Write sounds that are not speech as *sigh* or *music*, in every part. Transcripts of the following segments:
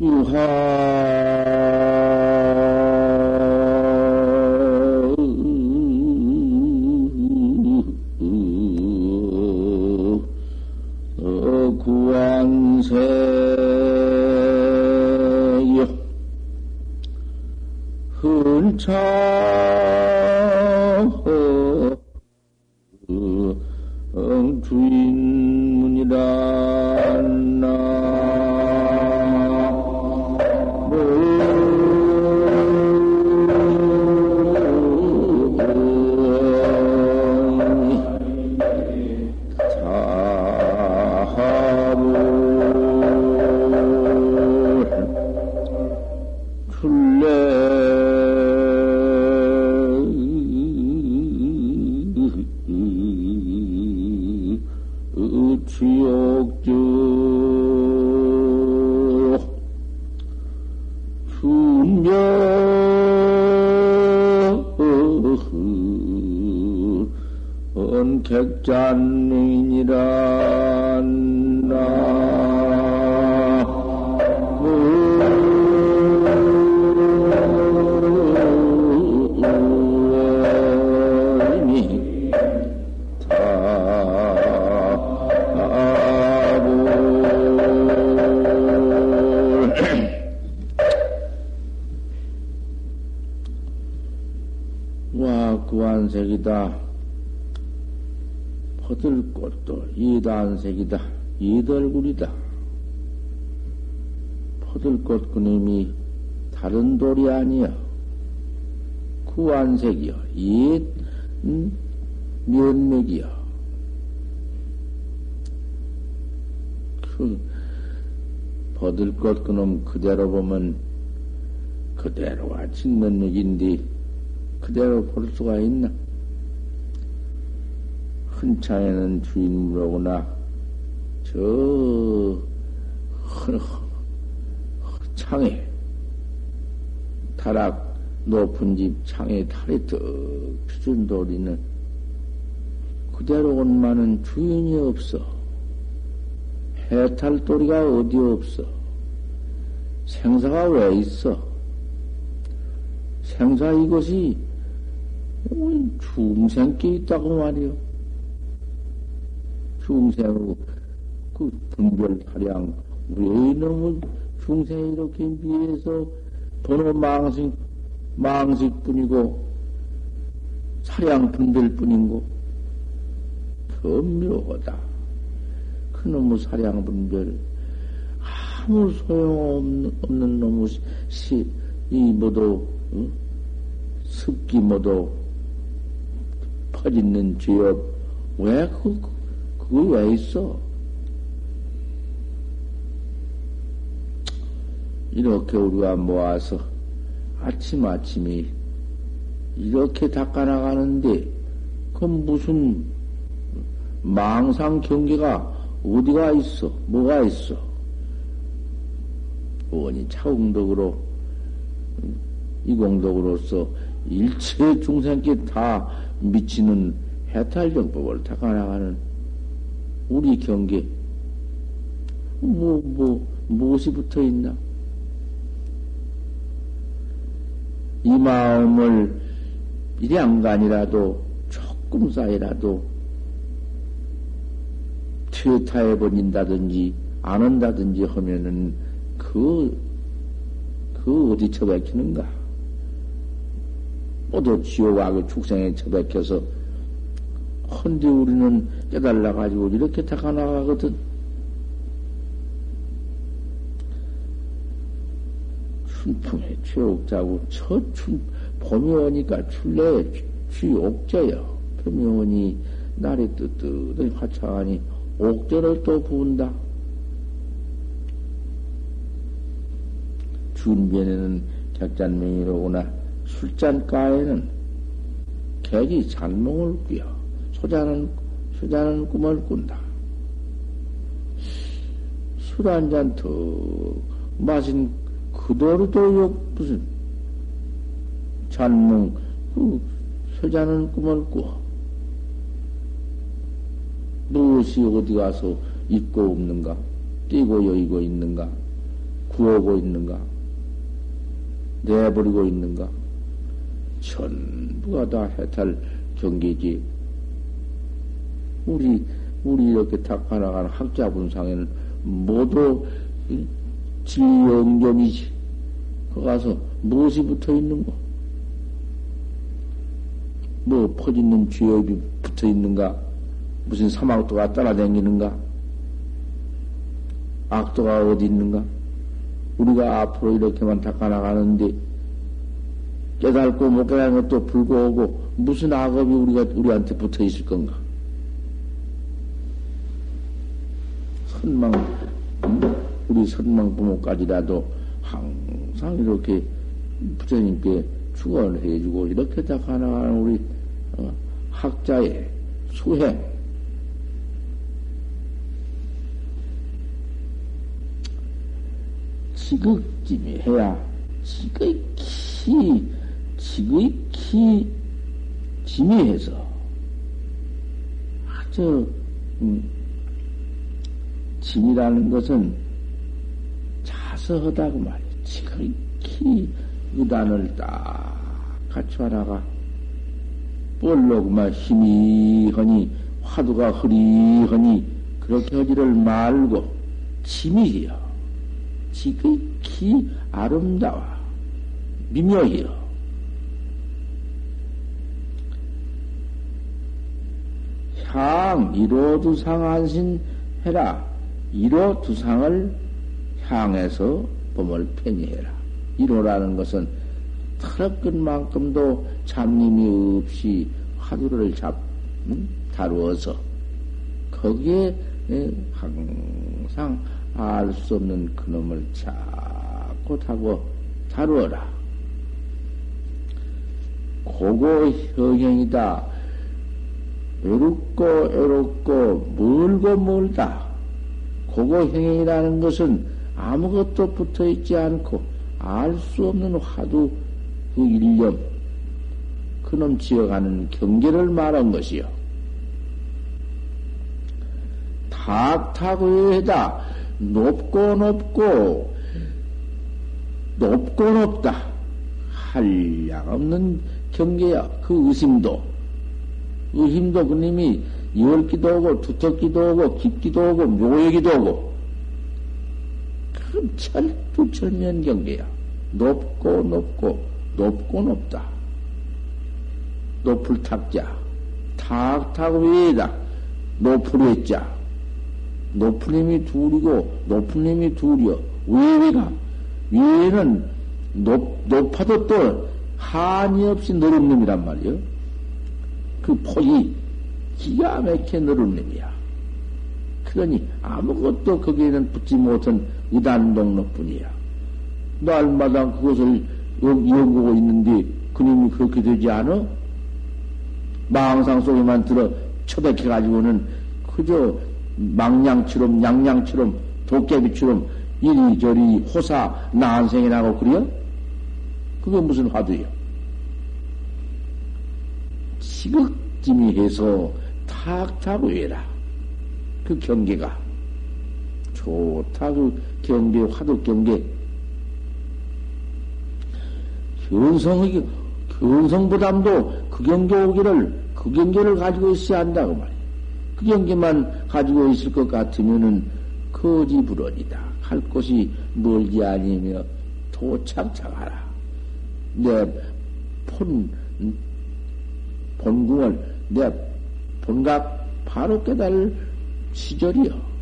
유하 구안색이 다. 퍼들꽃도 이단색이다. 이덜굴이다. 퍼들꽃 그님이 다른 돌이 아니여. 구안색이여. 이 음, 면맥이여. 그 버들꽃 그놈 그대로 보면 그대로가 직면맥인데 그대로 볼 수가 있나? 흔차에는 주인 물어구나. 저, 창에, 타락 높은 집 창에 탈이 떡 피준 돌이는 그대로 온만은 주인이 없어. 해탈돌이가 어디 없어. 생사가 왜 있어? 생사 이것이 중생께 있다고 말이요. 중생의 그 분별 타량, 왜 이놈의 중생이 이렇게 미해서 번호 망식, 망식 뿐이고, 사량 분별 뿐인고, 더 묘하다. 그놈의 사량 분별, 아무 소용없는 놈의 시, 이 모두, 어? 습기 모두 퍼짓는 죄업, 왜 그, 그거 왜 있어? 이렇게 우리가 모아서 아침아침이 이렇게 닦아나가는데, 그 무슨 망상 경계가 어디가 있어? 뭐가 있어? 원이 차공덕으로, 이공덕으로서 일체 중생께 다 미치는 해탈정법을 닦아나가는 우리 경계, 뭐, 뭐, 무엇이 붙어 있나? 이 마음을 일양간이라도 조금 사이라도 퇴타해 버린다든지 안 한다든지 하면은 그, 그 어디 처박히는가? 모두 지옥하고 축생에 처박혀서 헌데 우리는 깨달아가지고 이렇게 다가나가거든. 춘풍에 최옥자고 첫 춘, 봄이 오니까 출래 취옥자여. 봄이 오니 날이 뜨뜻하니 화창하니 옥전을 또 부은다. 준변에는 객잔명이로구나. 술잔가에는 객이 잔몽을 꾸여 소자는 소자는 꿈을 꾼다. 술 한 잔 더 마신 그도로도 욕 무슨 잔몽 그 소자는 꿈을 꾸어 무엇이 어디 가서 있고 없는가 뛰고 여의고 있는가 구하고 있는가? 내버리고 있는가? 전부가 다 해탈 경계지. 우리, 우리 이렇게 탁하나가는 학자 분상에는 모두 진영점이지. 거 가서 무엇이 붙어 있는 거? 뭐 퍼지는 죄업이 붙어 있는가? 무슨 사막도가 따라다니는가? 악도가 어디 있는가? 우리가 앞으로 이렇게만 닦아나가는데 깨달고 못 깨달은 것도 불구하고 무슨 악업이 우리가 우리한테 붙어 있을 건가? 선망 우리 선망 부모까지라도 항상 이렇게 부처님께 축원을 해주고 이렇게 닦아나가는 우리 어, 학자의 수행. 지극짐이 해야 지극히 지극히 지미해서 아주 음, 짐이라는 것은 자서하다고 말이야. 지극히 의단을 딱 갖춰나가 볼로 그만 힘이 허니 화두가 흐리허니 그렇게 하지를 말고 짐이요. 지극히 아름다워 미묘해요. 향, 이로 두상 안신 해라. 이로 두상을 향해서 범을 편히해라. 이로라는 것은 털어끈 만큼도 잡님이 없이 화두를 잡, 음? 다루어서 거기에 예, 항상 알 수 없는 그놈을 자꾸 타고 다루어라. 고고 형형이다. 외롭고 외롭고 멀고 멀다. 고고행행이라는 것은 아무것도 붙어 있지 않고 알 수 없는 화두 그 일념, 그놈 지어가는 경계를 말한 것이요. 탁탁의다 높고 높고 높고 높다 한량 없는 경계야 그 의심도 의힘도 그님이 열기도 하고 두텁기도 하고 깊기도 하고 묘하기도 하고 철두철면 경계야. 높고 높고 높고 높다. 높을 탁자 탁탁 위에다 높을 외자 높은 힘이 둘이고 높은 힘이 둘이여 위에가 위에는 높, 높아도 또 한이 없이 넓은 놈이란 말이요. 그 폭이 기가 늘은 놈이야. 그러니 아무것도 거기에는 붙지 못한 의단동로뿐이야. 날마다 그것을 연구하고 있는데 그님이 그렇게 되지 않아? 망상 속에만 들어 처박혀가지고는 그저 망냥처럼 양냥처럼 도깨비처럼 이리저리 호사 난생이 나고 그래요? 그게 무슨 화두예요? 지극짐이 해서 외라. 그 경계가. 좋다. 그 경계, 화두 경계. 견성의, 견성보담도 그 경계 오기를, 그 경계를 가지고 있어야 한다고 말이야. 그 경계만 가지고 있을 것 같으면은 거지 불언이다. 할 곳이 멀지 아니며 도착착하라. 내 폰, 본궁을 내 본각 바로 깨달을 시절이요.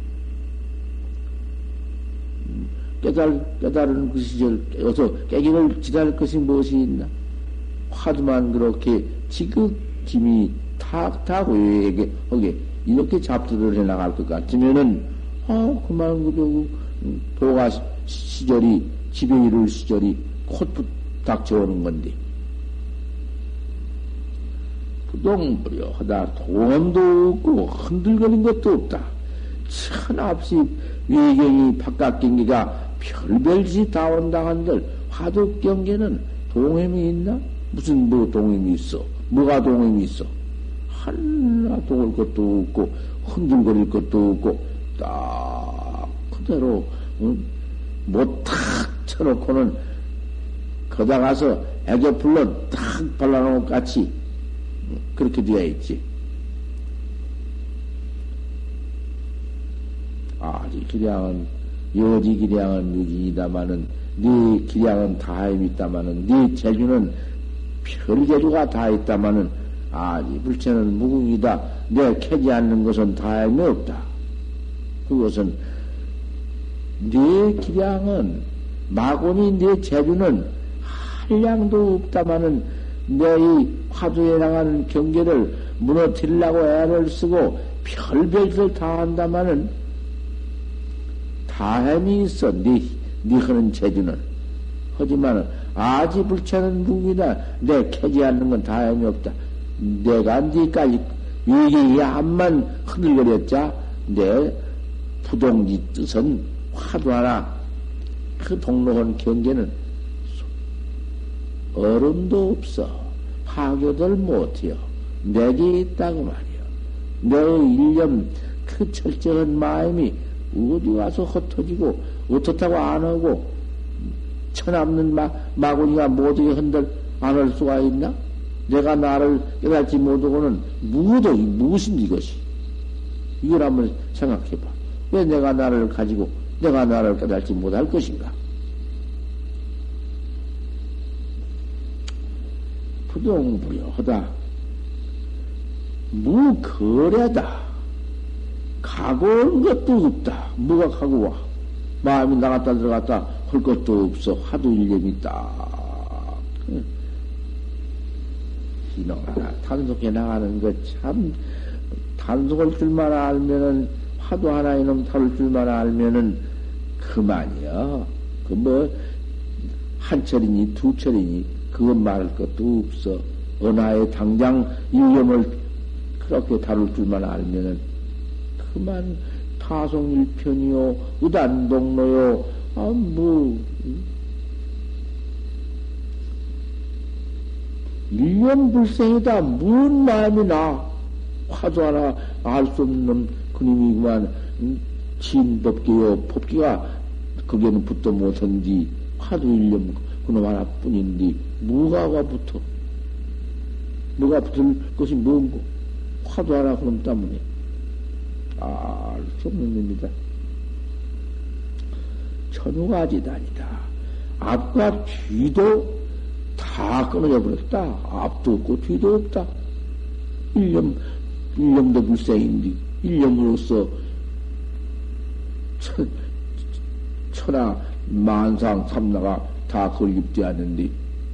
깨달, 깨달은 그 시절, 어서 깨기를 지랄 것이 무엇이 있나? 화두만 그렇게 지극짐이 탁탁 외에게, 거기, 이렇게 잡두를 해 나갈 것 같으면은, 아, 그만, 그저, 도가 시절이, 이룰 시절이 콧 닥쳐오는 건데. 부동부려 하다 동원도 없고 흔들거린 것도 없다. 천없이 외경이 바깥 경계가 별별짓이 다원당한들 화두 경계는 동행이 있나? 무슨 뭐 동행이 있어? 뭐가 동행이 있어? 하나 동을 것도 없고 흔들거릴 것도 없고 딱 그대로 응? 못탁 쳐놓고는 거다 가서 애교풀로 탁 발라놓은 것 같이 그렇게 되어 있지. 아직 기량은 여지 기량은 유진이다마는 네 기량은 다임 있다마는 네 재주는 별재주가 다 있다마는 아직 불체는 무궁이다. 내 캐지 않는 것은 다임이 없다. 그것은 네 기량은 마곤이 네 재주는 한량도 없다마는 내 이 화두에 나가는 경계를 무너뜨리려고 애를 쓰고 별별을 다 한다마는 다햄이 있어. 네, 네 하는 재주는. 하지만 아지 불체는 무기다. 내 캐지 않는 건 다햄이 없다. 내가 네까지 위기 암만 흔들거렸자 내 부동지 뜻은 화두 하나 그 동로원 경계는 얼음도 없어. 파교들 못해요. 내게 있다고 말이요. 내 일념 그 철저한 마음이 어디 가서 흩어지고 어떻다고 안 하고 천없는 마, 마구니가 못하게 흔들 안 할 수가 있나? 내가 나를 깨닫지 못하고는 무도 무엇인 이것이? 이걸 한번 생각해봐. 왜 내가 나를 가지고 내가 나를 깨닫지 못할 것인가? 부동부여하다. 무거래다. 가고 온 것도 없다. 뭐가 가고 와? 마음이 나갔다 들어갔다 할 것도 없어. 하도 일념이 딱. 이놈아, 단속해 나가는 것 참, 단속할 줄만 알면은, 화도 하나 이놈 다룰 줄만 알면은, 그만이야. 그 뭐, 한 철이니, 두 철이니, 그것 말할 것도 없어. 은하에 당장 일념을 그렇게 다룰 줄만 알면은, 그만 타송일편이요, 의단동로요, 아, 뭐, 일념불생이다. 무슨 마음이 나? 화도 하나 알 수 없는 그님이구만. 진법기요, 법기가 거기에는 붙도 못한디, 화도 일념 그놈 하나뿐인디, 무가가 붙어. 뭐가 붙을 것이 뭔고? 화도 하나 그놈 때문에. 알 수 없는 놈이다. 천우가지단이다. 앞과 뒤도 다 끊어져 버렸다. 앞도 없고 뒤도 없다. 일념, 일념도 불생인데, 일념으로서 천, 천하, 만상, 삼나가 다 건립되었는데,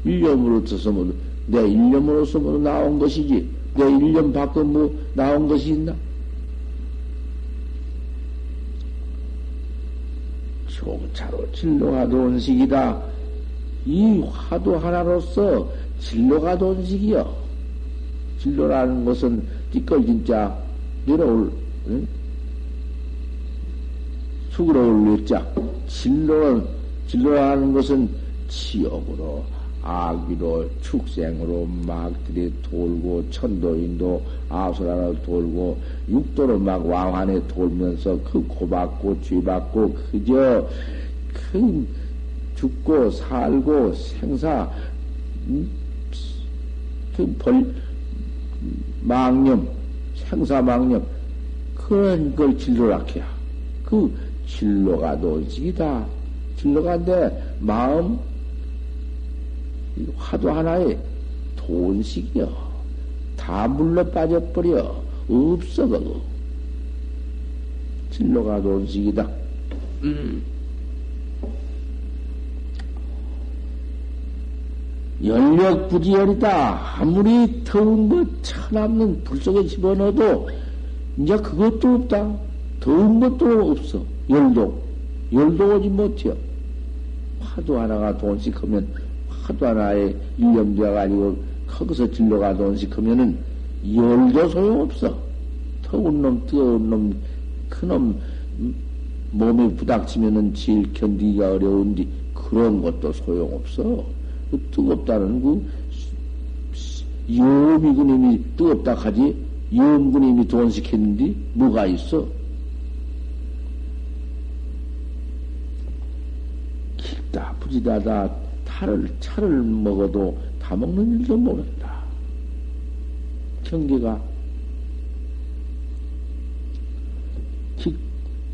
일념으로서 뭐, 내 일념으로서 뭐 나온 것이지, 내 일념 밖에 뭐 나온 것이 있나? 총차로 진로가 돈식이다. 이 화두 하나로서 진로가 돈식이요. 진로라는 것은 띠끌 진짜 내려올 응? 숙으로 올렸자 진로는 진로라는 것은 지옥으로 악비로 축생으로 막들이 돌고 천도인도 아수라로 돌고 육도로 막 왕환에 돌면서 그 고받고 죄받고 그저 큰 죽고 살고 생사 그벌 망념 생사 망념 그런 걸 진로라케야. 그 진로가 논식이다. 진로가 내 마음 화두 하나에 돈식이여 다 물러 빠져버려 없어 그거 진로가 돈식이다 음. 연력 부지열이다. 아무리 더운 것 천없는 불 속에 집어넣어도 이제 그것도 없다. 더운 것도 없어. 열도. 열도 오지 못해요. 화두 하나가 돈씩 하면 화두 하나에 일념되어가 지고 거기서 진로가 돈씩 하면은 열도 소용없어. 더운 놈, 뜨거운 놈, 큰 놈, 몸에 부닥치면은 제일 견디기가 어려운데 그런 것도 소용없어. 그 뜨겁다는 그 염이 그님이 뜨겁다 하지 염 그님이 돈식했는데 뭐가 있어? 춥다, 부지다다, 탈을, 차를 먹어도 다 먹는 일도 모른다. 경계가 직,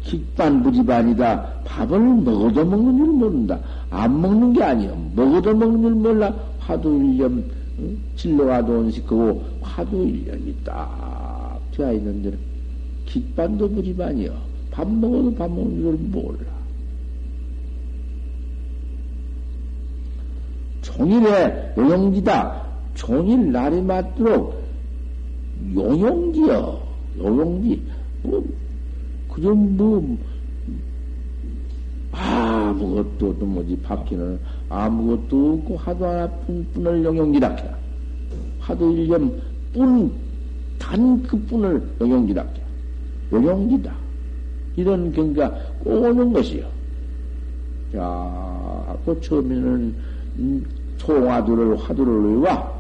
직반부지반이다. 밥을 먹어도 먹는 줄 모른다. 안 먹는 게 아니요. 먹어도 먹는 줄 몰라. 화두 일념, 응? 진로가 돈식하고 화두 일념이 딱 되어 있는데, 직반도 부지반이요. 밥 먹어도 밥 먹는 줄 몰라. 종일에 요용지다. 종일 날이 맞도록 요용지요. 요용지. 뭐, 그전 뭐, 아무것도 또 뭐지, 바뀌는 아무것도 없고 하도 하나뿐을 용용지라 해. 하도 일념 뿐, 단 그 뿐을 용용지라 해. 용용지다. 이런 경계가 꼭 오는 것이요. 자, 그 처음에는 음, 송화두를 화두를 외와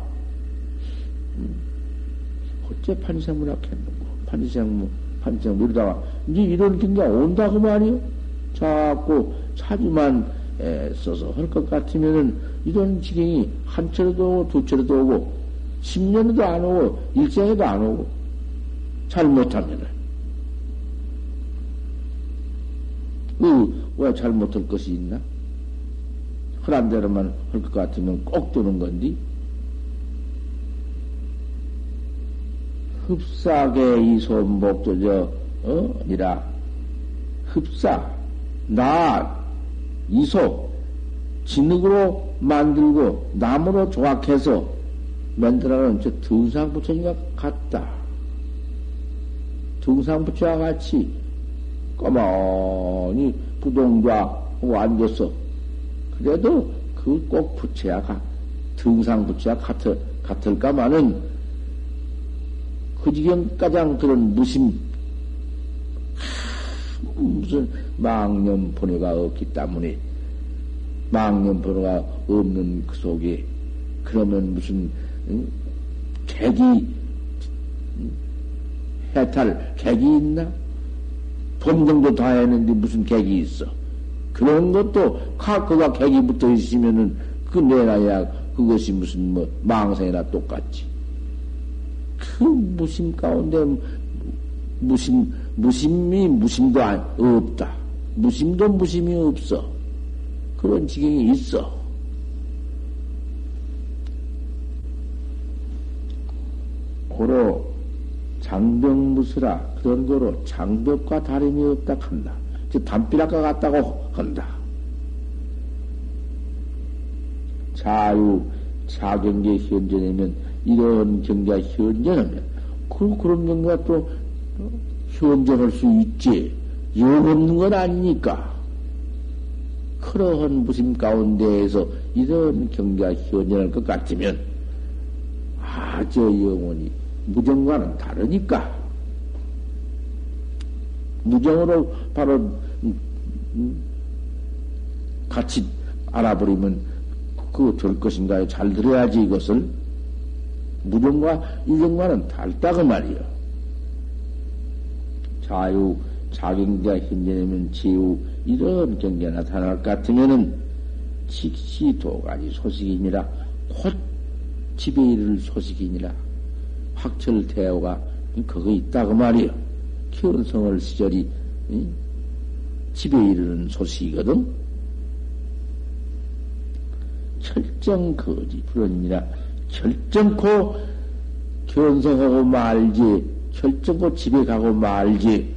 음, 어째 판생문학 했는고 판생문 판생문 이러다가 이제 이런 경계가 온다고 말이요. 자꾸 사주만 에, 써서 할 것 같으면은 이런 지경이 한 차례도 오고 두 차례도 오고 10년에도 안 오고 일생에도 안 오고 잘못하면은 왜 잘못할 것이 있나? 흔한 대로만 할 것 같으면 꼭 도는 건디. 흡사계 이 손복도 저, 어? 아니라, 흡사, 나, 이소, 진흙으로 만들고 나무로 조각해서 만들어가는 저 등상 부처님과 같다. 등상 부처와 같이 까마니 부동좌 앉아서 그래도 그 꼭 부채야 가, 등상 부채야 같을, 같을까마는 그 지경가장 그런 무심, 하, 무슨 망념번뇌가 없기 때문에 망념번뇌가 없는 그 속에 그러면 무슨 응? 객이 응? 해탈 객이 있나? 범정도 다 했는데 무슨 객이 있어? 그런 것도 카크가 객이 붙어 있으면은 그 내놔야 그것이 무슨 뭐 망상이나 똑같지. 그 무심 가운데 무심 무심이 무심도 없다. 무심도 무심이 없어. 그런 지경이 있어. 고로 장벽 무스라 그런 거로 장벽과 다름이 없다 한다. 즉 담벼락과 같다고 한다. 자유 자경계 현전이면 이런 경계가 현전하면 그 그런 경계가 또 현전할 수 있지. 영 없는 건 아니니까. 그러한 무심 가운데에서 이런 경계가 현전할 것 같으면 아저 영혼이 무정과는 다르니까 무정으로 바로 음, 음, 같이 알아버리면 그거 될 것인가요? 잘 들어야지 이것을 무정과 이정과는 달다그 말이요. 자유 자경자 힘내면 지우 이런 경계 나타날 것 같으면은 직시 도가니 소식이니라 곧 집에 이를 소식이니라 확철 대오가 그거 있다고 말이요. 현성을 시절이 응? 집에 이르는 소식이거든. 철정 거지 불언이라 철정코 견성하고 말지 철정코 집에 가고 말지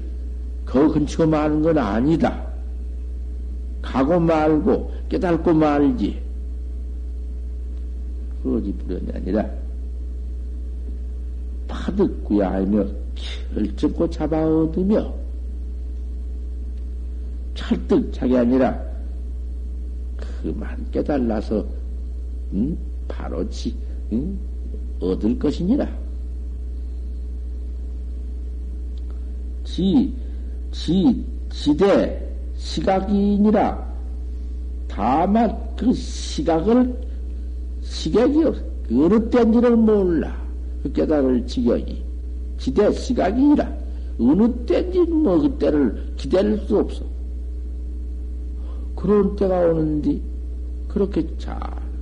그 근처 마는 건 아니다. 가고 말고 깨달고 말지. 거지 불언이 아니라 파득구야 하며 결정코 잡아 얻으며 철득 자기 아니라 그만 깨달라서 응? 바로 지, 응? 얻을 것이니라. 지, 지, 지대 시각이니라. 다만 그 시각을 시각이 어느 때인지를 몰라. 그 깨달을 지경이 지대 시각이니라. 어느 때인지 뭐 그때를 기다릴 수 없어. 그런 때가 오는데 그렇게 잘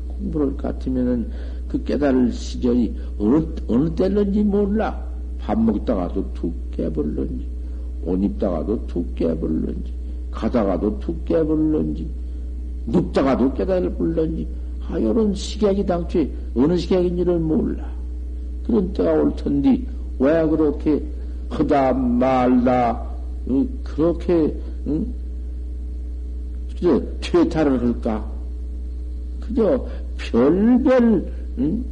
공부를 같으면은 그 깨달을 시절이 어느, 어느 때는지 몰라. 밥 먹다가도 툭 깨버렸는지, 옷 입다가도 툭 깨버렸는지, 가다가도 툭 깨버렸는지, 눕다가도 깨달을 불렀는지, 아, 요런 시각이 당초에 어느 시각인지를 몰라. 그런 때가 올 텐데, 왜 그렇게 하다 말다, 그렇게, 응? 그저 퇴타를 할까? 그저 별별, 응?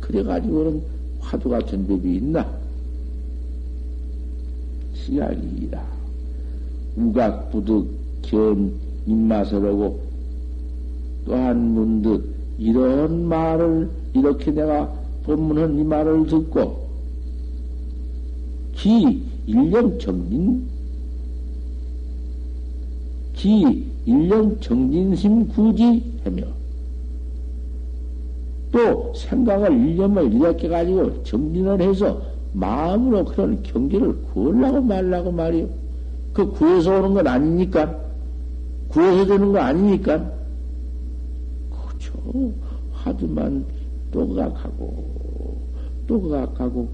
그래가지고는 화두 같은 법이 있나? 시각이라. 우각부득 견 입맛을 고또한 문득 이런 말을 이렇게 내가 본문은 이 말을 듣고 기 일년 정진 기 일년 정진심 구지 하며 또 생각을 일념을 이렇게 가지고 정진을 해서 마음으로 그런 경계를 구하려고 말라고 말이요. 그 구해서 오는 건 아니니까. 구해서 되는 거 아니니까. 그렇죠. 화두만 또 그각하고, 또 그각하고,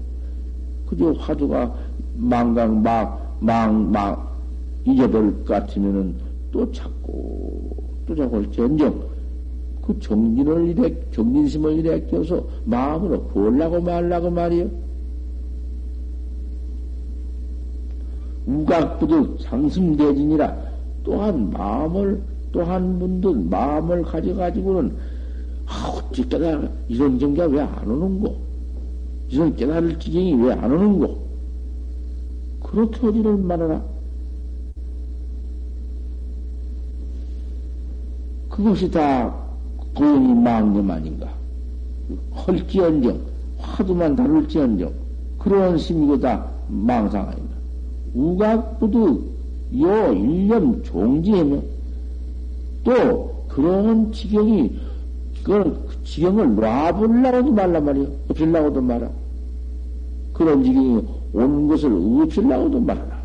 그저 화두가 망강, 막, 망, 막, 잊어버릴 것 같으면은 또 찾고, 또 찾고, 전정. 그 정진을 이래, 정진심을 껴서 마음으로 구하려고 말라고 말이요. 우각부득 상승대진이라 또한 마음을, 또한 분들 마음을 가져가지고는 아, 어찌 깨달아, 이런 정가 왜 안 오는고? 이런 깨달을 지경이 왜 안 오는고? 그렇게 어디를 말하라. 그것이 다 고연이 망념 아닌가? 헐지언정, 화두만 다룰지언정, 그런 심이고 다 망상 아닌가? 우각부득 요 일념 종지하며 또 그런 지경이 그 지경을 놔보려고도 말라 말이요. 없애려고도 말아. 그런 지경이 온 것을 없애려고도 말아라.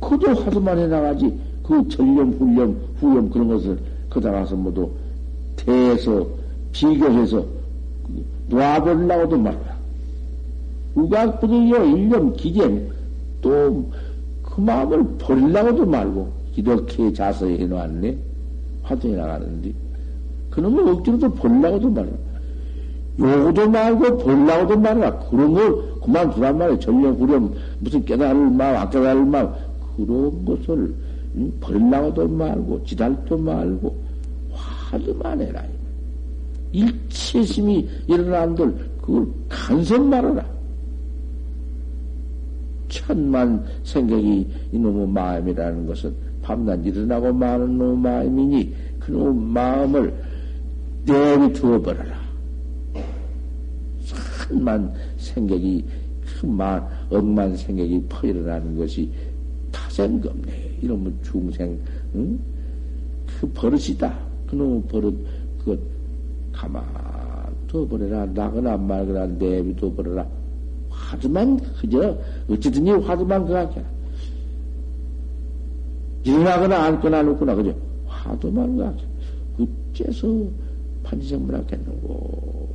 그도 화두만 해나가지 그 전념, 훈념, 후념 그런 것을 거다가서 모두 대해서 비교해서 놔보려고도 말아라. 우각부득이요 일념 기견 또그 마음을 버리려고도 말고 이렇게 자서해 놓았네 화두에 나가는데 그놈을 억지로도 버리려고도 말이야 요거도 말고 버리려고도 말이야 그런 걸 그만두란 말이야. 전령 구렴 무슨 깨달을 마음 안 깨달을 마음. 그런 것을 버리려고도 말고 지달도 말고 화두만 해라. 일체심이 일어난들 그걸 간섭 말아라. 천만 생각이 이놈의 마음이라는 것은 밤낮 일어나고 마는 놈의 마음이니 그놈의 마음을 내비두어 버려라. 천만 생각이 그만 억만 생각이 퍼일어나는 것이 타생겁네. 이러면 중생 응? 그 버릇이다. 그놈의 버릇 그 가만 둬버려라. 나거나 말거나 내비둬 버려라. 화두만 그저 어찌든지 화두만 그각해라. 일어나거나 앉거나 눕거나 그저 화두만 그각해. 어째서 판지생물 하겠는고.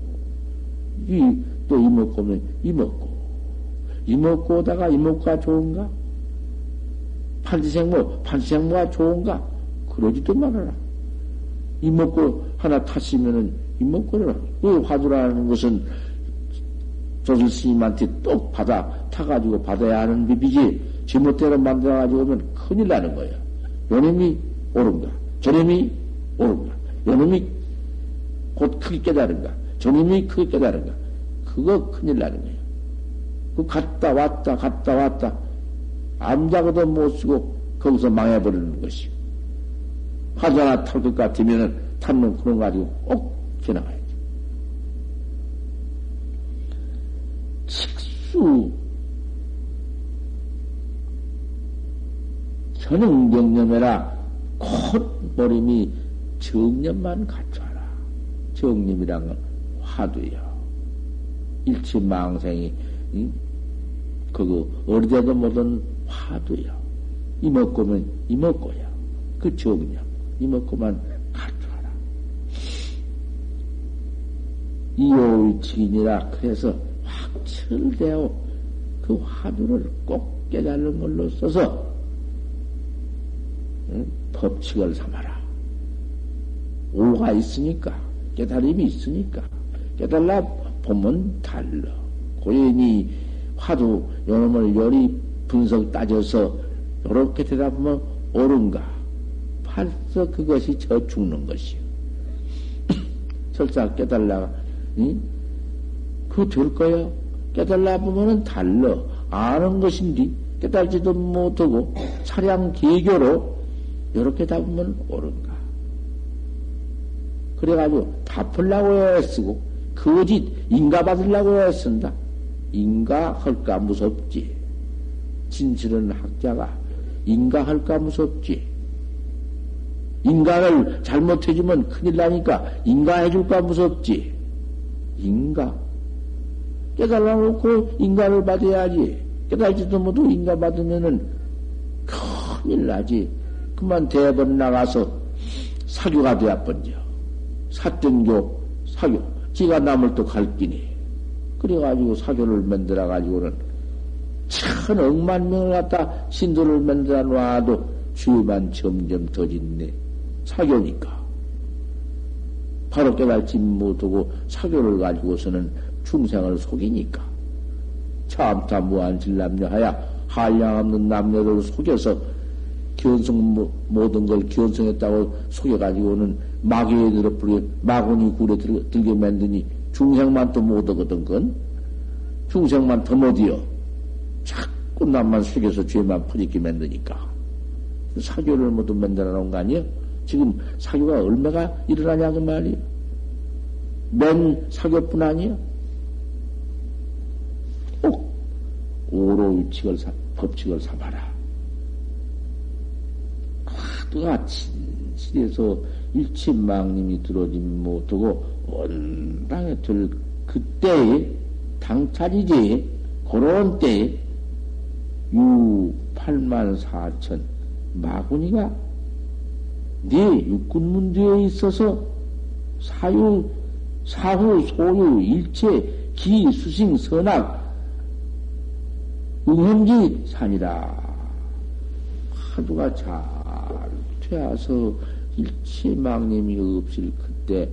이 또 이먹고 오면 이먹고 이먹고 오다가 이먹고가 좋은가? 판지생모 판지생모가 좋은가? 그러지도 말아라. 이먹고 하나 탔으면은 이먹고를 그 화두라는 것은 조실 스님한테 똑 받아 타가지고 받아야 하는 비비지 제멋대로 만들어가지고 오면 큰일 나는 거예요. 요놈이 옳은가? 저놈이 옳은가? 요놈이 곧 크게 깨달은가? 저놈이 크게 깨달은가? 그거 큰일 나는 거예요. 그 갔다 왔다 갔다 왔다 암자고도 못 쓰고 거기서 망해버리는 것이요. 하도 하나 탈 것 같으면은 탔는 그런 거 가지고 꼭 지나가요. 수 현응정념해라 콧머리미 정념만 갖춰라. 정념이란 건 화두요. 일치망생이 응? 그거 어디에도 못한 화두요. 이먹고면 이먹고야. 그 정량 이먹고만 갖춰라. 이오의칙이니라 그래서 확철되어 그 화두를 꼭 깨달는 걸로 써서 응? 법칙을 삼아라. 오가 있으니까 깨달음이 있으니까 깨달라 보면 달라. 고연히 화두 요놈을 요리 분석 따져서 요렇게 대답하면 옳은가? 벌써 그것이 저 죽는 것이요. *clears throat* 설사 깨달라, 응? 그될 거야. 깨달라 보면은 달러. 아는 것인데 깨달지도 못하고 차량 개교로 이렇게 답으면 옳은가. 그래가지고 답하려고 애쓰고 거짓 인가 받으려고 애쓴다. 인가 할까 무섭지. 진실은 학자가 인가 할까 무섭지. 인가를 잘못해주면 큰일 나니까 인가 해줄까 무섭지. 인가. 깨달아 놓고 인가를 받아야지. 깨달지도 못하고 인가 받으면은 큰일 나지. 그만 대번 나가서 사교가 되어 번져. 사등교, 사교. 지가 남을 또 갈기니. 그래가지고 사교를 만들어가지고는 천 억만 명을 갖다 신도를 만들어 놔도 주만 점점 더 짓네. 사교니까. 바로 깨달지 못하고 사교를 가지고서는 중생을 속이니까. 참타 무한 질 남녀하야 한량 없는 남녀를 속여서 견성, 모든 걸 견성했다고 속여가지고는 마귀에 들어버려, 마군이 굴에 들, 들게 만드니 중생만 또 못하거든, 건. 중생만 더 못이여. 자꾸 남만 속여서 죄만 퍼짓게 만드니까. 사교를 모두 만들어 놓은 거 아니에요? 지금 사교가 얼마가 일어나냐, 그 말이에요. 맨 사교뿐 아니에요? 꼭 오로 위칙을, 법칙을 삼아라. 화두가 진실해서 일침망님이 들어오지 못하고 온당에 들 그때에 당차지지 그런 때에 유 8만 4천 마구니가 네 육군문두에 있어서 사유 사후 소유 일체 기 수싱 선악 응험지 산이라 화두가 잘 되어서 일체 망님이 없을 그때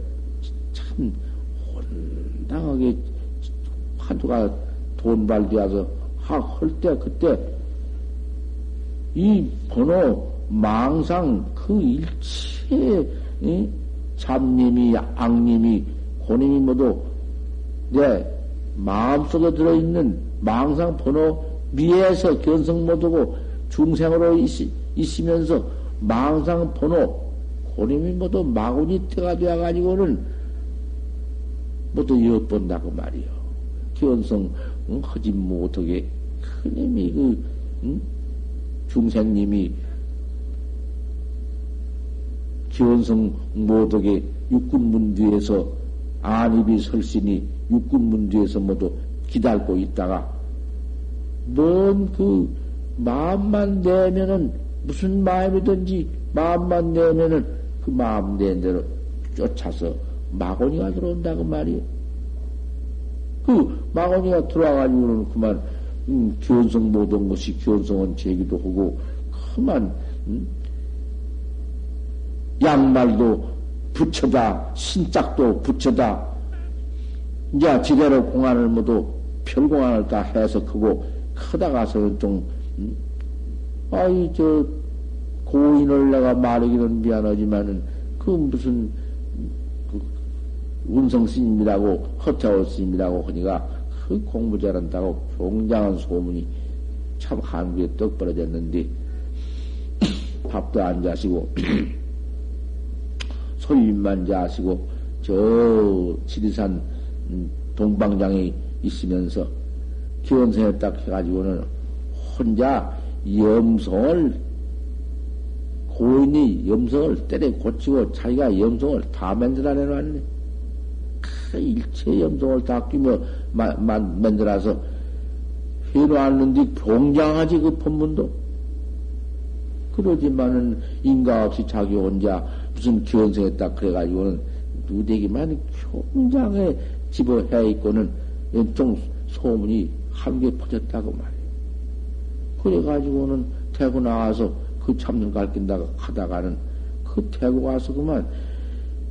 참 혼당하게 화두가 돈발되어서 할때 그때 이 번호 망상 그 일체 이? 잡님이 악님이 고님이 모두 내 마음속에 들어있는 망상 번호 미에서 견성 못하고 중생으로 있, 있으면서 망상 번호 고님이 모두 마구니 때가 되어가지고는 모두 엿본다고 말이요. 견성 응, 하지 못하게 큰님이 그 응? 중생님이 견성 못하게 육군문 뒤에서 안입이 설신이 육군문 뒤에서 모두 기다리고 있다가 뭔 그 마음만 내면은 무슨 마음이든지 마음만 내면은 그 마음 낸 대로 쫓아서 마고니가 들어온다고 말이에요. 그 마고니가 들어와가지고는 그만 음, 견성 못한 것이 견성은 제기도 하고 그만 음, 양말도 붙여다 신짝도 붙여다 이제 지대로 공안을 모두 별공안을 다 해서 크고 크다 가서 좀 음, 아이 저 고인을 내가 말하기는 미안하지만은 그 무슨 그 운성 스님이라고 허태호 스님이라고 하니까 그 공부 잘한다고 종장한 소문이 참 한국에 떡 벌어졌는데 *coughs* 밥도 안 자시고 *coughs* 소유인만 자시고 저 지리산 동방장에 있으면서 기원생에 딱 해가지고는 혼자 염성을 고인이 염성을 때려 고치고 자기가 염성을 다 만들어 내 놨네. 그 일체 염성을 다 끼며 마, 마, 만들어서 해놓았는데 봉장하지 그 법문도. 그러지만은 인가 없이 자기 혼자 무슨 견성했다 그래가지고는 누대기만 경장에 집어해 있고는 연통 소문이 함께 퍼졌다고 말이에요. 그래가지고는 태고 나와서 그 참는 가르친다가 하다가는 그 태고 가서 그만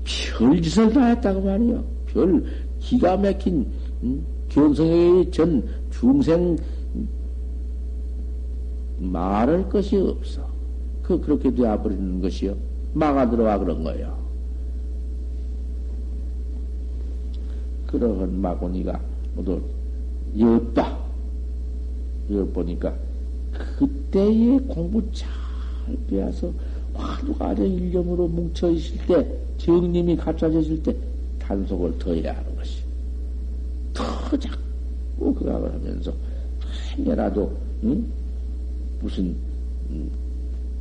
별짓을 다 했다고 말이요. 별 기가 막힌 음? 견성의 전 중생 말할 것이 없어. 그 그렇게 되어버리는 것이요. 막아 들어와 그런 거예요. 그러한 마고니가 모두 엿봐. 엿보니까 그때의 공부 잘 배워서 화두가 아래 일념으로 뭉쳐 있을 때, 정님이 갖춰졌을 때, 단속을 더 해야 하는 것이. 더 자꾸 그각을 하면서, 한여라도, 응? 무슨, 음,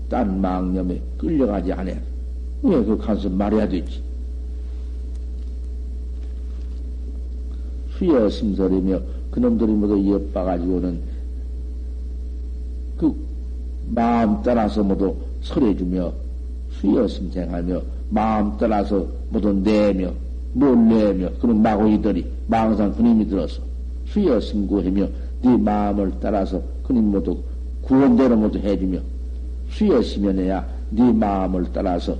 딴 망념에 끌려가지 않아. 왜그 가서 말해야 되지? 수여 심설이며 그놈들이 모두 이어봐가지고는 그 마음 따라서 모두 설해주며 수여 심 생하며 마음 따라서 모두 내며 뭘 내며 그런 마고이들이 망상 그님이 들어서 수여 심 구하며 네 마음을 따라서 그님 모두 구원대로 모두 해주며 수여 심연해야 네 마음을 따라서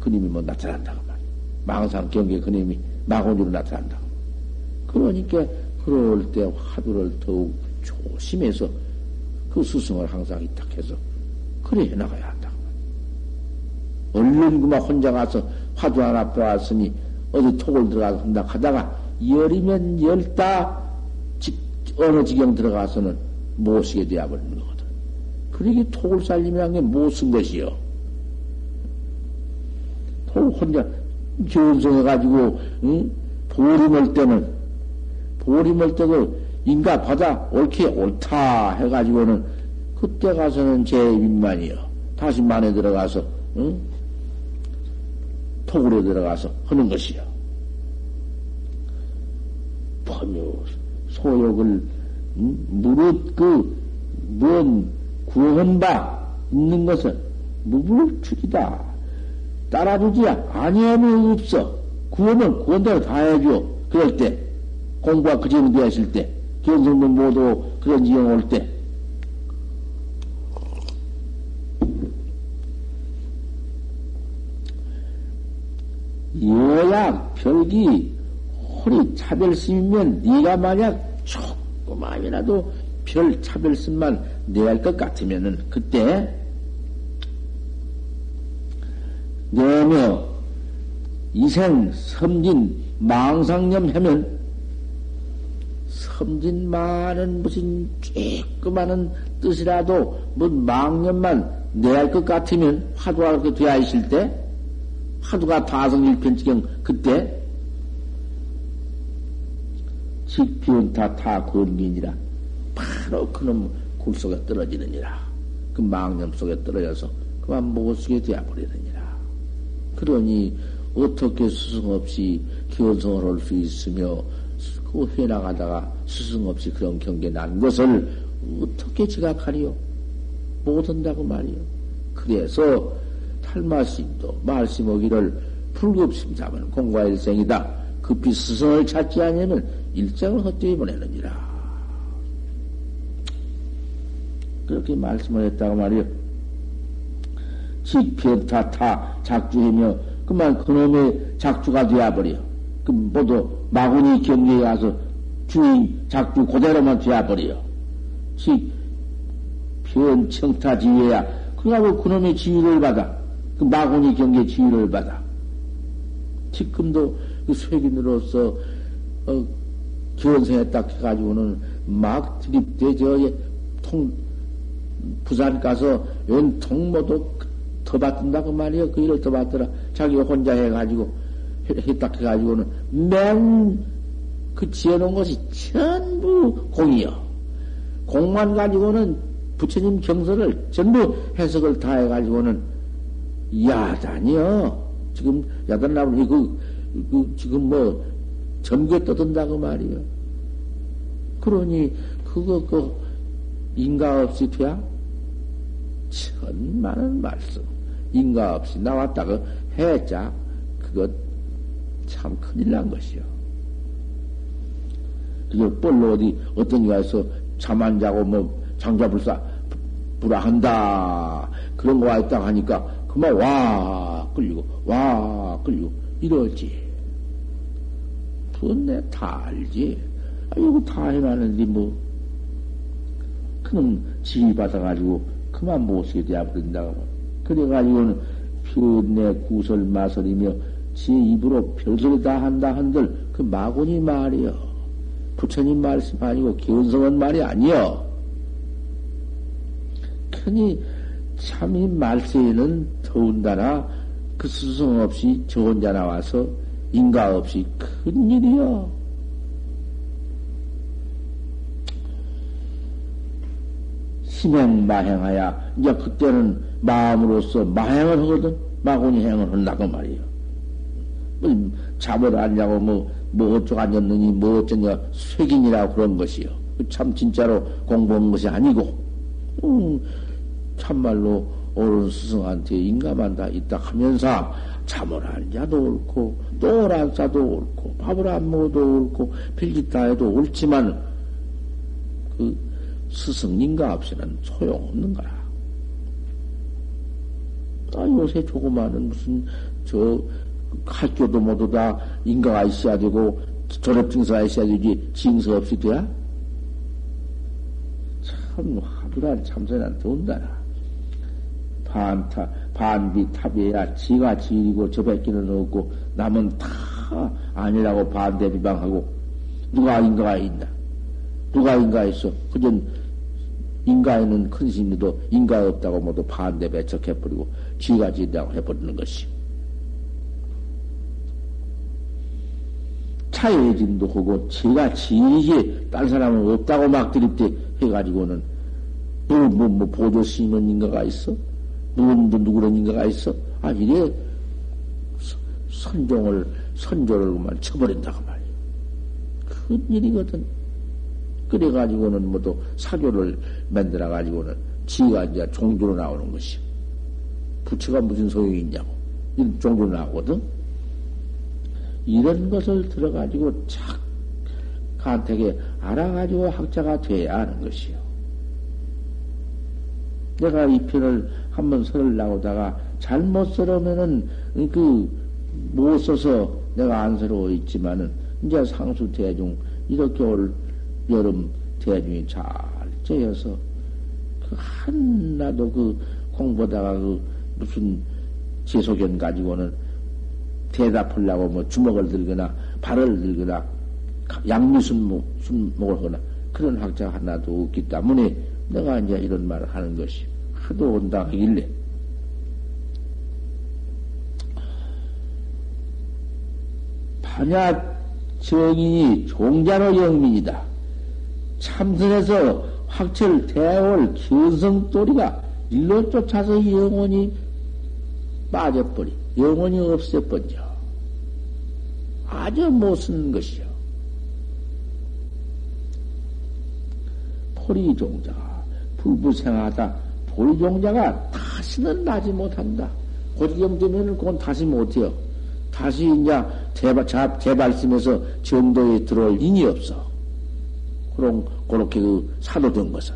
그님이 뭐 나타난다고 말이야. 망상 경계 그님이 마고니로 나타난다고. 그러니까 그럴 때 화두를 더욱 조심해서 그 스승을 항상 이탁해서 그래 해나가야 한다. 얼른 그만 혼자 가서 화두 하나 빼왔으니 어디 톡을 들어가서 한다 하다가 열이면 열다 어느 지경 들어가서는 못 쓰게 되어버리는 거거든. 그러기 톡을 살리면 게못 쓴 것이요. 톡 혼자 견성해가지고 응? 보림을 때는 보림을 때도 인가 받아 옳게 옳다 해가지고는 그때 가서는 제 입만이요. 다시 만에 들어가서 응? 톡으로 들어가서 하는 것이요. 범유 소욕을 응? 무릇 그 뭔 구원 바 있는 것은 무불출이다. 따라주지 아니하면 없어. 구원은 구원대로 다 해줘. 그럴 때 공부가 그 정도 되었을 때 견성도 모두 그런 지경 올 때. 별기 허리 차별심이면 네가 만약 조그마이라도 별 차별심만 내할 것 같으면은 그때 내며 이생 섬진 망상념 하면 섬진만은 무슨 쬐끄마한 뜻이라도 뭐 망념만 내할 것 같으면 화두가 그렇게 되어 있을 때 화두가 다성일편지경 그때 직변타 타 권기니라 바로 그놈 굴 속에 떨어지느니라 그 망념 속에 떨어져서 그만 못 쓰게 되어버리느니라 그러니 어떻게 스승 없이 기원성을 할수 있으며 그 해나가다가 스승 없이 그런 경계 난 것을 어떻게 지각하리요? 못한다고 말이요. 그래서 탈마심도 말씀하기를 불급심삼은 공과 일생이다. 급히 스승을 찾지 않으면 일생을 헛되이 보내느니라. 그렇게 말씀을 했다고 말이요. 직편타타 작주하며 그만 그놈의 작주가 되어버려. 그 모두 마구니 경계에 가서 주인 작주 그대로만 되어버려. 즉, 변청타 지위야. 그하고 그놈의 지위를 받아. 그 마구니 경계 지위를 받아. 지금도 그 쇠긴으로서, 어, 기원생에 딱 해가지고는 막 드립대, 저, 통, 부산 가서 연 통 모도 더 받든다고 말이야. 그 일을 더 받더라. 자기가 혼자 해가지고. 딱 해가지고는 맹그 지어놓은 것이 전부 공이요. 공만 가지고는 부처님 경서를 전부 해석을 다 해가지고는 야단이요. 지금 야단 나오니 그, 그 지금 뭐 전개 떠든다고 말이요. 그러니 그거 그 인가 없이 돼야 천만은 말씀. 인가 없이 나왔다가 해자, 그것 참 큰일 난 것이요. 그걸 뻘로 어디, 어떤 가서 잠 안 자고 뭐 장자불사 불화한다. 그런 거 와 있다 하니까 그만 와 끌리고 와 끌리고 이러지. 그건 내다 알지. 아, 이거 다 해놨는데 뭐 그놈 지휘 받아가지고 그만 못쓰게 되어버린다고. 그래가지고는 편내 구설 마설이며 지 입으로 별소리 다 한다 한들 그 마군이 말이여. 부처님 말씀 아니고 기원성은 말이 아니여. 크니 참이 말세에는 더운다나 그 스승 없이 저 혼자 나와서 인가 없이 큰일이여. 심행 마행하야 이제 그때는 마음으로서 마행을 하거든 마군이 행을 한다고 말이요. 뭐안 자고 뭐, 뭐 어쩌고 앉았느니 뭐 어쩌냐 쇠긴이라고 그런 것이요. 참 진짜로 공부한 것이 아니고 음, 참말로 옳은 스승한테 인감한다 있다 하면서 잠을 안 자도 옳고 똥을 안 싸도 옳고 밥을 안 먹어도 옳고 필기다 해도 옳지만 그 스승님과 없이는 소용없는 거라. 아, 요새 조그마한 무슨 저 학교도 모두 다 인가가 있어야 되고 졸업증서가 있어야 되지 징서 없이 돼야? 참 화두란 참선한 돈다라. 반타, 반비 탑이야 지가 지리고 저 뺏기는 없고 남은 다 아니라고 반대 비방하고 누가 인가가 있나? 누가 인가 있어? 그전 인가에는 큰 스님도 인가 없다고 모두 반대 배척해버리고 지가 지다고 해버리는 것이. 차예진도 하고 지가 지지 딴 사람은 없다고 막 드립대 해가지고는 뭐, 뭐, 뭐, 보조 스님은 인가가 있어? 누구, 누구는 인가가 있어? 아, 이래 선종을, 선조를 그만 쳐버린다고 말이야. 큰 일이거든. 그래가지고는 모두 사교를 만들어가지고는 지가 이제 종교로 나오는 것이. 부처가 무슨 소용이 있냐고. 이런 종교로 나오거든. 이런 것을 들어가지고 착, 간택에 알아가지고 학자가 돼야 하는 것이요. 내가 이 편을 한번 설을 나오다가 잘못 써놓으면은 그 못 써서 내가 안 서러워 있지만은 이제 상수 대중 이렇게 올 여름 대중이 잘 째여서 그 하나도 그 공부다가 그 무슨 제소견 가지고는 대답하려고 뭐 주먹을 들거나 발을 들거나 양미순목, 순목을 하거나 그런 학자가 하나도 없기 때문에 내가 이제 이런 말을 하는 것이 하도 온다 하길래 반야 정인이 종자로 영민이다. 참선에서 확철 대월 견성도리가 일로 쫓아서 영원히 빠져버리, 영원히 없애버려. 아주 못 쓰는 것이요. 포리종자가 불부생하다. 포리종자가 다시는 나지 못한다. 고지경 되면은 그건 다시 못해요. 다시 이제 제발, 제발심에서 정도에 들어올 인이 없어. 그런, 그렇게 그 사도 된 것은.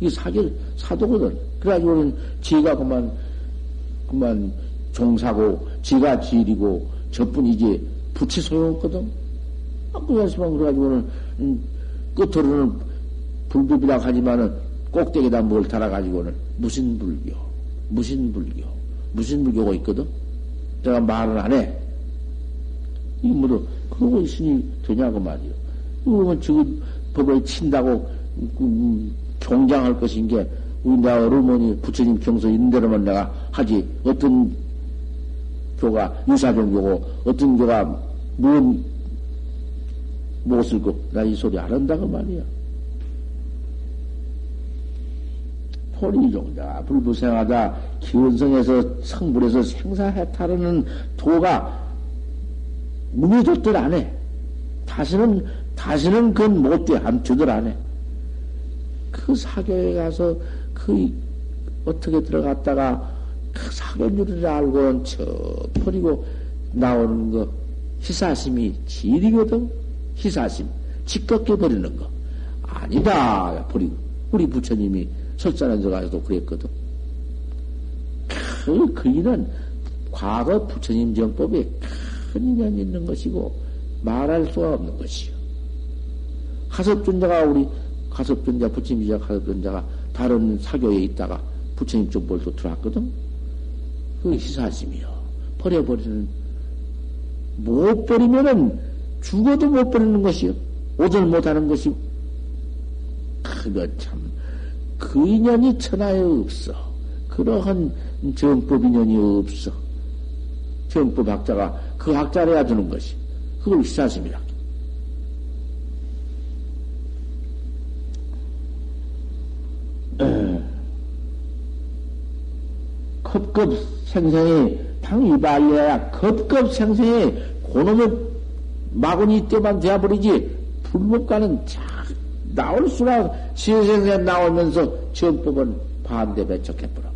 이 사기, 사도거든. 그래가지고는 지가 그만, 그만 종사고, 지가 지리고, 저뿐이지, 붙이 소용없거든. 아, 그래서만 그래가지고는, 음, 끝으로는 불법이라 하지만은 꼭대기에다 뭘 달아가지고는 무신 불교, 무신 불교, 무신 불교가 있거든. 내가 말을 안 해. 이거 뭐도 그러고 있으니 되냐고 말이요. 이거 지금 법을 친다고 음, 경장할 것인 게 우리 나 어머니 부처님 경서 있는 대로만 내가 하지 어떤 교가 유사종교고 어떤 교가 뭔 못을 거나 이 소리 안 한다고 말이야. 포리종자 불부생하다 기원성에서 성불에서 생사해탈하는 도가 문의줬들 안 해. 다시는 다시는 그건 못돼 함주들 안 해. 그 사교에 가서 그 어떻게 들어갔다가 그 사견줄을 알고 저 버리고 나오는 거 희사심이 질이거든. 희사심. 지껍게 버리는 거. 아니다. 버리고. 우리 부처님이 설산에 들어가서도 그랬거든. 그, 그 일은 과거 부처님 정법에 큰 인연이 있는 것이고 말할 수가 없는 것이요. 가섭존자가 우리 가섭존자 부처님이자 가섭존자가 다른 사교에 있다가 부처님 정법도 들어왔거든. 그 희사심이요. 버려버리는 못 버리면은 죽어도 못 버리는 것이요. 오절 못하는 것이 그거 참 그 인연이 천하에 없어. 그러한 정법 인연이 없어. 정법 학자가 그 학자를 해야 되는 것이. 그걸 희사심이라. *clears throat* 컵급 생생히 당이발려야 컵급 생생히 고놈의 마구니 때만 되어버리지 불목과는 자 나올 수가 시생생 나오면서 정법은 반대 배척해버려.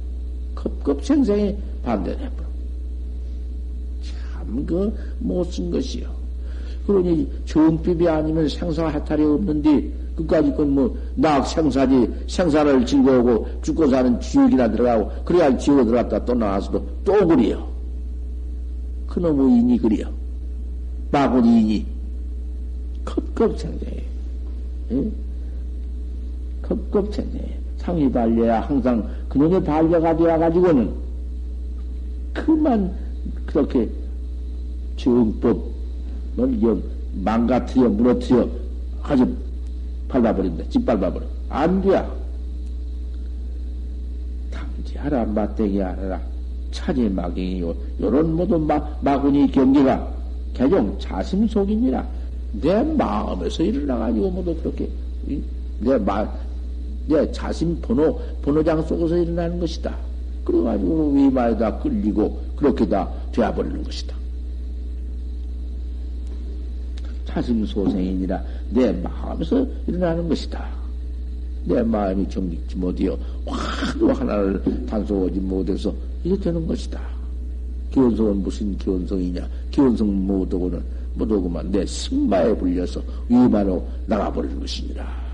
컵급 생생히 반대해버려. 참, 그, 못쓴 것이요. 그러니, 정법이 아니면 생사 해탈이 없는데, 끝까지 건 뭐, 낙 생사지, 생사를 즐거우고, 죽고 사는 지옥이나 들어가고, 그래야 지옥에 들어갔다 또 나와서도 또 그리요. 그놈의 인이 그리요. 마구니 인이. 컵컵생제. 예? 컵컵생제. 상이 발려야 항상 그놈의 반려가 되어가지고는, 그만, 그렇게, 정법, 뭐, 망가트여, 무너뜨려, 아주 밟아버린다. 짓밟아버려. 안 돼. 당지하라, 맞대기 하라. 차지 막이요. 요런 모두 마, 마구니 경계가 개종 자심 속입니다. 내 마음에서 일어나가지고 모두 그렇게, 내 마, 내 자심 번호, 번호장 속에서 일어나는 것이다. 그래가지고 위마에다 끌리고 그렇게 다 되어버리는 것이다. 사심소생이니라 내 마음에서 일어나는 것이다. 내 마음이 정직지 못이여 화도 하나를 단속하지 못해서 이렇게 되는 것이다. 기원성은 무슨 기원성이냐? 기원성 못하고는 못하고만 내 승마에 불려서 위마로 나가버리는 것이니라.